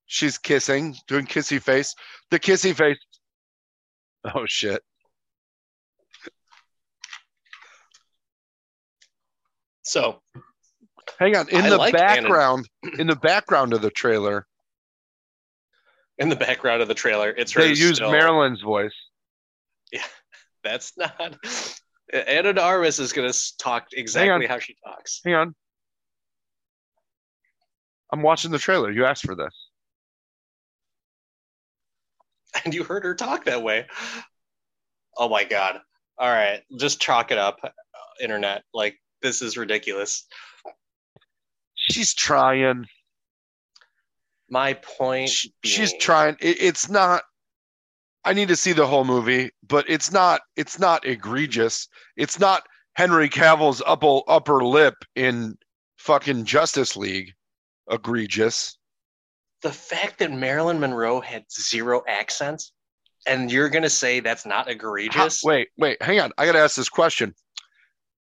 She's kissing, doing kissy face. The kissy face. Oh shit! So Hang on. In I the like Anna- background, in the background of the trailer, in the background of the trailer, it's they use still- Marilyn's voice. Yeah, that's not. Ana de Armas is going to talk exactly how she talks. Hang on. I'm watching the trailer. You asked for this. And you heard her talk that way. Oh my God. All right. Just chalk it up, uh, internet. Like, this is ridiculous. She's trying. My point. She- she's trying. It, it's not. I need to see the whole movie, but it's not. It's not egregious. It's not Henry Cavill's upper upper lip in fucking Justice League. Egregious. The fact that Marilyn Monroe had zero accents and you're going to say that's not How- egregious? wait, wait, hang on. I got to ask this question.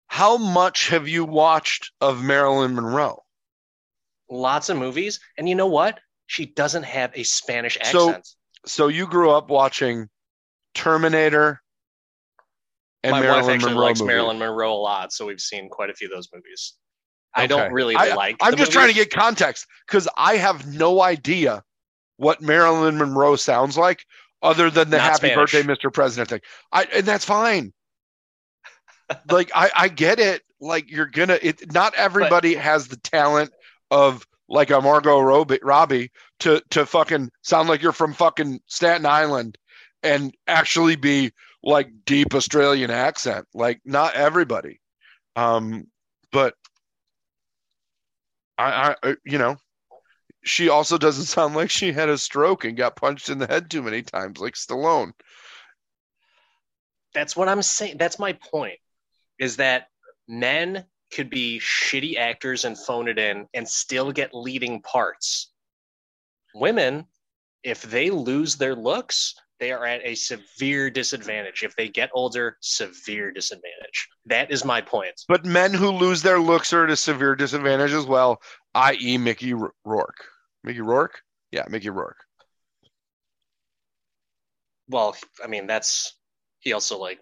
How much have you watched of Marilyn Monroe? Lots of movies. And you know what? She doesn't have a Spanish accent. So you grew up watching Terminator and My Marilyn wife actually Monroe likes movies. Marilyn Monroe a lot, so we've seen quite a few of those movies. I don't really I- like. I'm just trying to get context because I have no idea what Marilyn Monroe sounds like other than the Not happy Spanish. birthday, Mr. President thing. I and that's fine. like I, I get it. Like you're gonna it not everybody has the talent of like a Margot Robbie, Robbie to to fucking sound like you're from fucking Staten Island and actually be like deep Australian accent. Like not everybody. Um but I, I, you know, she also doesn't sound like she had a stroke and got punched in the head too many times, like Stallone. That's what I'm saying. That's my point. Is that men could be shitty actors and phone it in and still get leading parts. Women, if they lose their looks, they are at a severe disadvantage. If they get older, severe disadvantage. That is my point. But men who lose their looks are at a severe disadvantage as well, i.e., Mickey Rourke. Mickey Rourke? Yeah, Mickey Rourke. Well, I mean, that's he also like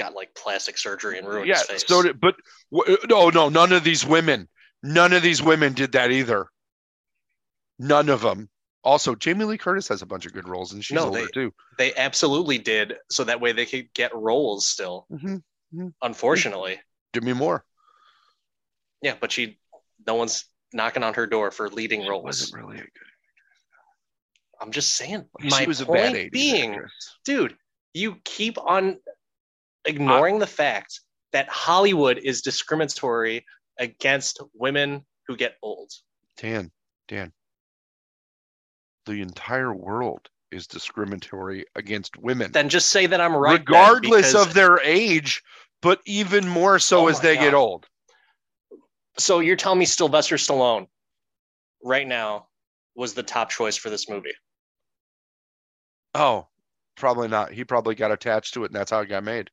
got like plastic surgery and ruined yeah, his face. so did, but w- no, no, none of these women, none of these women did that either. None of them. Also, Jamie Lee Curtis has a bunch of good roles, and she's No, older they- too. they absolutely did, so that way they could get roles still. hmm Unfortunately, Give me more. yeah, but she, no one's knocking on her door for leading She roles. wasn't really a good. I'm just saying. She my was a point bad being, actress. dude, you keep on ignoring the fact that Hollywood is discriminatory against women who get old. Dan, Dan. The entire world is discriminatory against women, Then just say that I'm right. regardless because- of their age, but even more so Oh as they get old. So you're telling me Sylvester Stallone, right now, was the top choice for this movie? Oh, probably not. He probably got attached to it, and that's how it got made.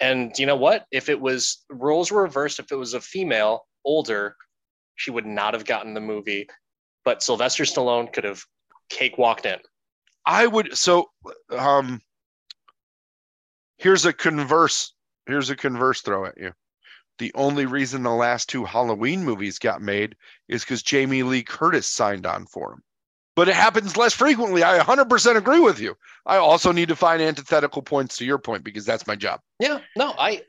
And you know what? If it was roles were reversed, if it was a female older, she would not have gotten the movie. But Sylvester Stallone could have cakewalked in. I would so um here's a converse here's a converse throw at you. The only reason the last two Halloween movies got made is because Jamie Lee Curtis signed on for them. But it happens less frequently. I 100% agree with you. I also need to find antithetical points to your point because that's my job. Yeah, no, I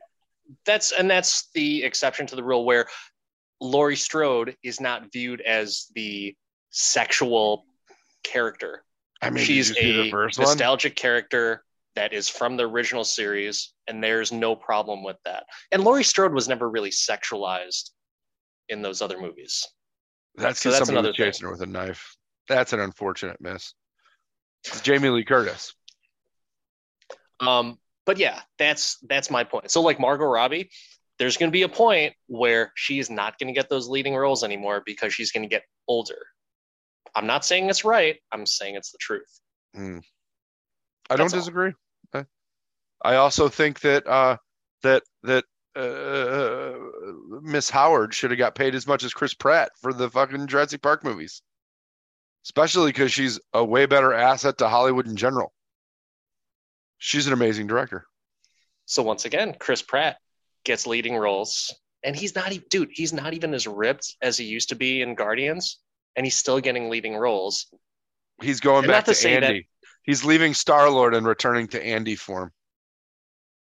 that's and that's the exception to the rule where Laurie Strode is not viewed as the sexual character. I mean, She's did you see a first one? nostalgic character that is from the original series, and there's no problem with that. And Laurie Strode was never really sexualized in those other movies. That's so that's another was thing. her with a knife. That's an unfortunate miss. It's Jamie Lee Curtis. Um, but yeah, that's that's my point. So like Margot Robbie, there's going to be a point where she is not going to get those leading roles anymore because she's going to get older. I'm not saying it's right. I'm saying it's the truth. I don't all. disagree. I- I also think that uh, that that uh, Miss Howard should have got paid as much as Chris Pratt for the fucking Jurassic Park movies, especially because she's a way better asset to Hollywood in general. She's an amazing director. So once again, Chris Pratt gets leading roles, and he's not even dude. He's not even as ripped as he used to be in Guardians, and he's still getting leading roles. He's going And back to to, say that- Andy. He's leaving Star Lord and returning to Andy form.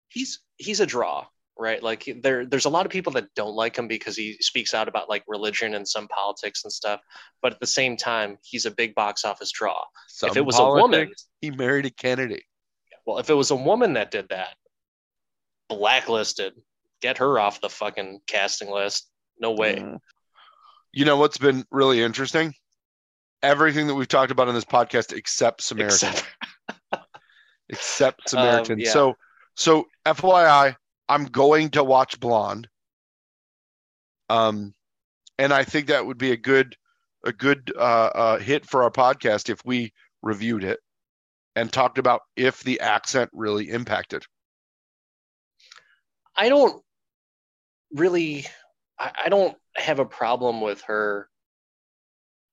He's he's a draw, right? Like there there's a lot of people that don't like him because he speaks out about like religion and some politics and stuff. But at the same time, he's a big box office draw. if it was a woman, he married a Kennedy. well, if it was a woman that did that, blacklisted, get her off the fucking casting list. No way. Mm. You know what's been really interesting? Everything that we've talked about on this podcast except Samaritan. Except except Samaritan. Um, yeah. So, so FYI, I'm going to watch Blonde. Um, and I think that would be a good, a good uh, uh, hit for our podcast if we reviewed it and talked about if the accent really impacted. I don't really, I, I don't have a problem with her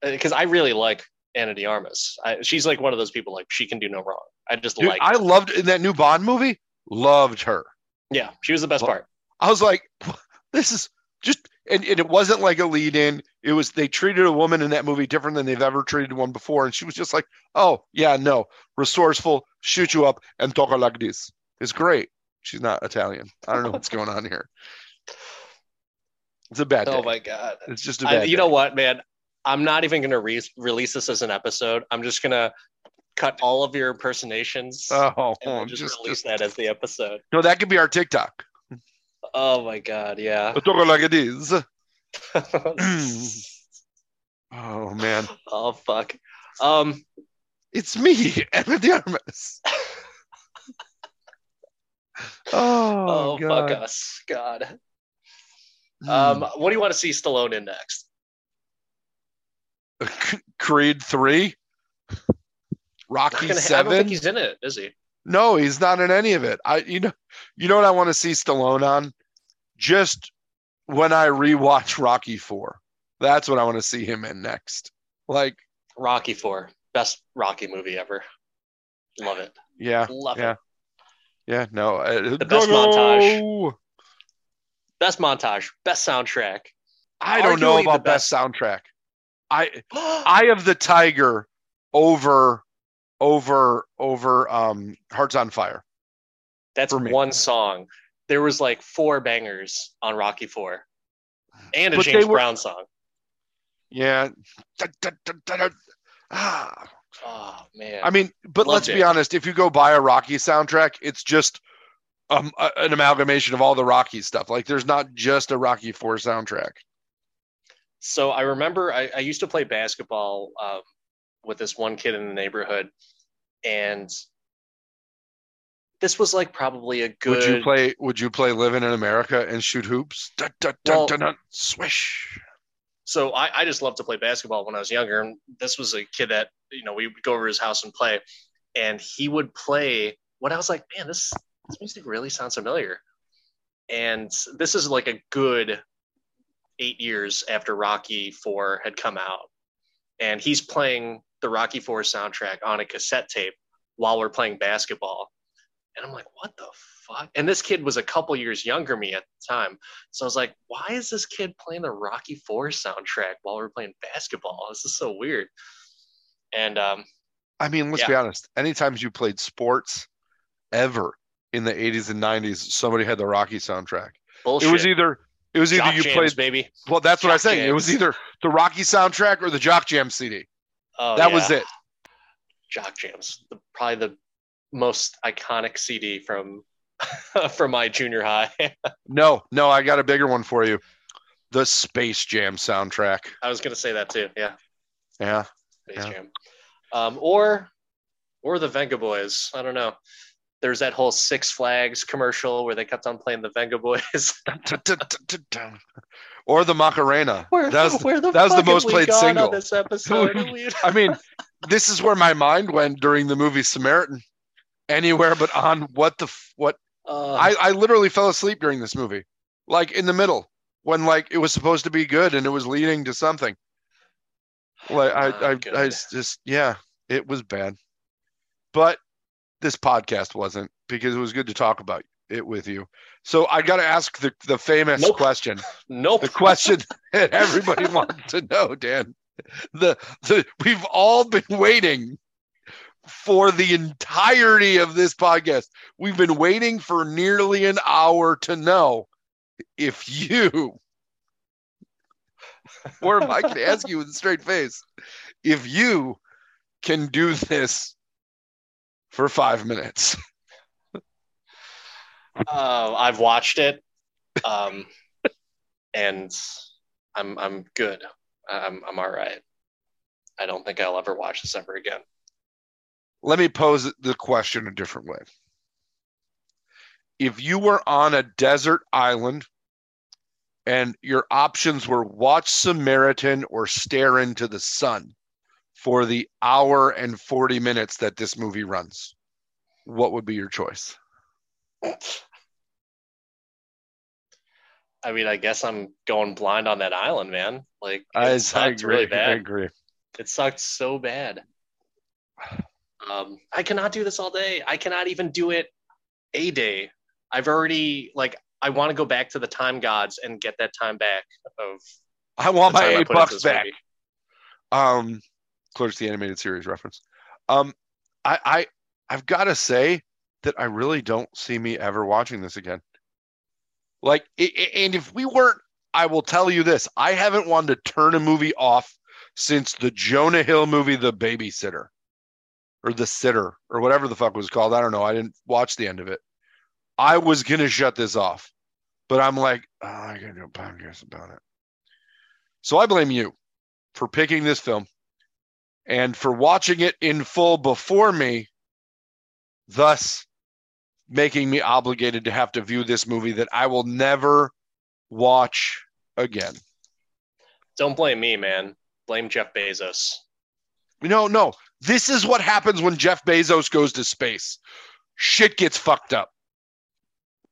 because I really like Ana de Armas. I, she's like one of those people like she can do no wrong. I just like. I loved in that new Bond movie. Loved her. Yeah, she was the best Well, part. I was like, this is just, and, and it wasn't like a lead in. It was, they treated a woman in that movie different than they've ever treated one before. And she was just like, oh, yeah, no, resourceful, shoot you up, and talk like this. It's great. She's not Italian. I don't know what's going on here. It's a bad oh day. Oh my god. It's just a bad you day. know what, man? I'm not even gonna re- release this as an episode. I'm just gonna cut all of your impersonations Oh, and then just, just, release just, that as the episode. no, that could be our TikTok. Oh my god, yeah. Like it is. Oh, man. oh fuck. Um, It's me, de Armas. Oh, oh, God. fuck us, God. Hmm. Um, what do you want to see Stallone in next? Creed three, Rocky gonna- I don't seven. think he's in it, is he? No, he's not in any of it. I you know you know what I want to see Stallone on? Just when I rewatch Rocky four. That's what I want to see him in next. Like, Rocky Four, best Rocky movie ever. Love it. yeah, Love yeah. it. yeah, no. uh, The best no! montage. Best montage, best soundtrack. I don't know Arguably the about best best- soundtrack. I Eye of the Tiger over over over um Hearts on Fire. That's one song. There was like four bangers on Rocky Four, and a But James were- Brown song. Yeah. Da, da, da. Ah. Oh man, I mean, but Loved let's be honest. If you go buy a Rocky soundtrack, it's just um, a- an amalgamation of all the Rocky stuff. Like, there's not just a Rocky Four soundtrack. so I remember I, I used to play basketball um, with this one kid in the neighborhood, and this was like probably a good. Would you play? Would you play "Living in America" and shoot hoops? Dun, dun, dun, Well- dun, dun, swish. so I, I just loved to play basketball when I was younger. And this was a kid that, you know, we would go over his house and play. And he would play what I was like, man, this this music really sounds familiar. And this is like a good eight years after Rocky Four had come out. And he's playing the Rocky Four soundtrack on a cassette tape while we're playing basketball. And I'm like, what the fuck? And this kid was a couple years younger me at the time. So I was like, why is this kid playing the Rocky Four soundtrack while we're playing basketball? This is so weird. And um, I mean, let's Yeah. be honest. Anytime you played sports ever in the 80s and 90s, somebody had the Rocky soundtrack. bullshit. It was either it was either Jock you jams, played baby. well, that's what I Jock saying. It was either the Rocky soundtrack or the Jock Jam CD. Oh, that yeah. was it. Jock Jams, the, probably the most iconic CD from from my junior high. No, no, I got a bigger one for you. The Space Jam soundtrack. I was gonna say that too. Yeah, Yeah. Space Yeah. Jam. Um, or or the Vengaboys. I don't know. There's that whole Six Flags commercial where they kept on playing the Vengaboys. or the Macarena. where, That was, where the that was the most played single. on this episode. I mean, this is where my mind went during the movie Samaritan. Anywhere but on what the what uh, I, I literally fell asleep during this movie, like in the middle when like it was supposed to be good and it was leading to something. Like I I, I good. was just yeah, it was bad, but this podcast wasn't because it was good to talk about it with you. So I got to ask the the famous Nope. question, nope. the question that everybody wants to know, Dan. The the we've all been waiting for the entirety of this podcast. We've been waiting for nearly an hour to know if you, or if I can ask you with a straight face, if you can do this for five minutes. Uh, I've watched it, um, and I'm I'm good. I'm I'm all right. I don't think I'll ever watch this ever again. Let me pose the question a different way. If you were on a desert island and your options were watch Samaritan or stare into the sun for the hour and 40 minutes that this movie runs, what would be your choice? I mean, I guess I'm going blind on that island, man. Like it I, I sucked agree. really I agree. It sucked so bad. Um, I cannot do this all day. I cannot even do it a day. I've already like I want to go back to the time gods and get that time back of I want my eight bucks back. movie. Um, close to the animated series reference. Um, I, I, I've got to say that I really don't see me ever watching this again. Like, and if we weren't, I will tell you this: I haven't wanted to turn a movie off since the Jonah Hill movie, The Babysitter, or The Sitter, or whatever the fuck was called. I don't know. I didn't watch the end of it. I was gonna shut this off, but I'm like, oh, I gotta do a podcast about it. So I blame you for picking this film and for watching it in full before me, thus making me obligated to have to view this movie that I will never watch again. Don't blame me, man. Blame Jeff Bezos. No, no. This is what happens when Jeff Bezos goes to space. Shit gets fucked up.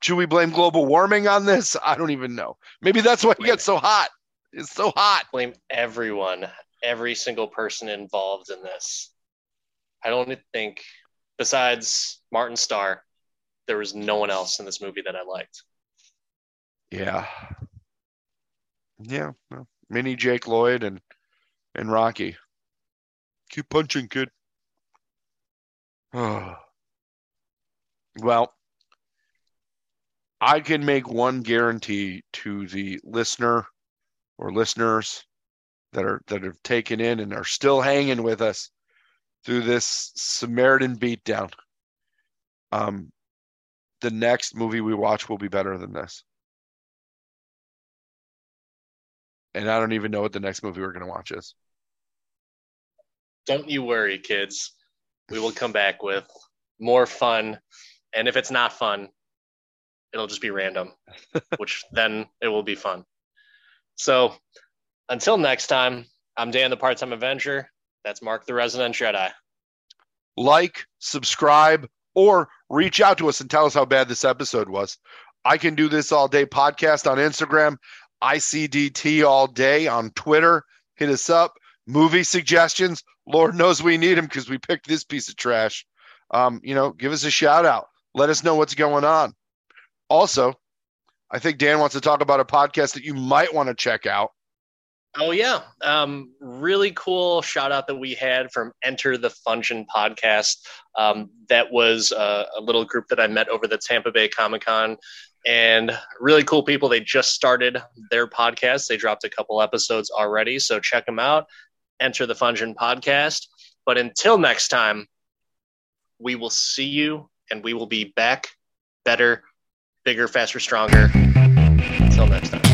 Should we blame global warming on this? I don't even know. Maybe that's why it gets so hot. It's so hot. Blame everyone, every single person involved in this. I don't think, besides Martin Starr, there was no one else in this movie that I liked. Yeah. Yeah. Well, mini Jake Lloyd and and Rocky. Keep punching, kid. well, I can make one guarantee to the listener or listeners that are that have taken in and are still hanging with us through this Samaritan beatdown. Um, the next movie we watch will be better than this. And I don't even know what the next movie we're going to watch is. Don't you worry, kids. We will come back with more fun. And if it's not fun, it'll just be random, which then it will be fun. So until next time, I'm Dan the Part Time Avenger. That's Mark the Resident Jedi. Like, subscribe, or reach out to us and tell us how bad this episode was. I can do this all day podcast on Instagram, ICDT all day on Twitter. Hit us up. Movie suggestions. Lord knows we need them because we picked this piece of trash. Um, you know, give us a shout out. Let us know what's going on. Also, I think Dan wants to talk about a podcast that you might want to check out. Oh yeah, um, really cool shout out that we had from Enter the Function podcast. Um, that was uh, a little group that I met over the Tampa Bay Comic Con, and really cool people. They just started their podcast. They dropped a couple episodes already, so check them out. Enter the Function podcast. But until next time, we will see you, and we will be back, better, bigger, faster, stronger. Until next time.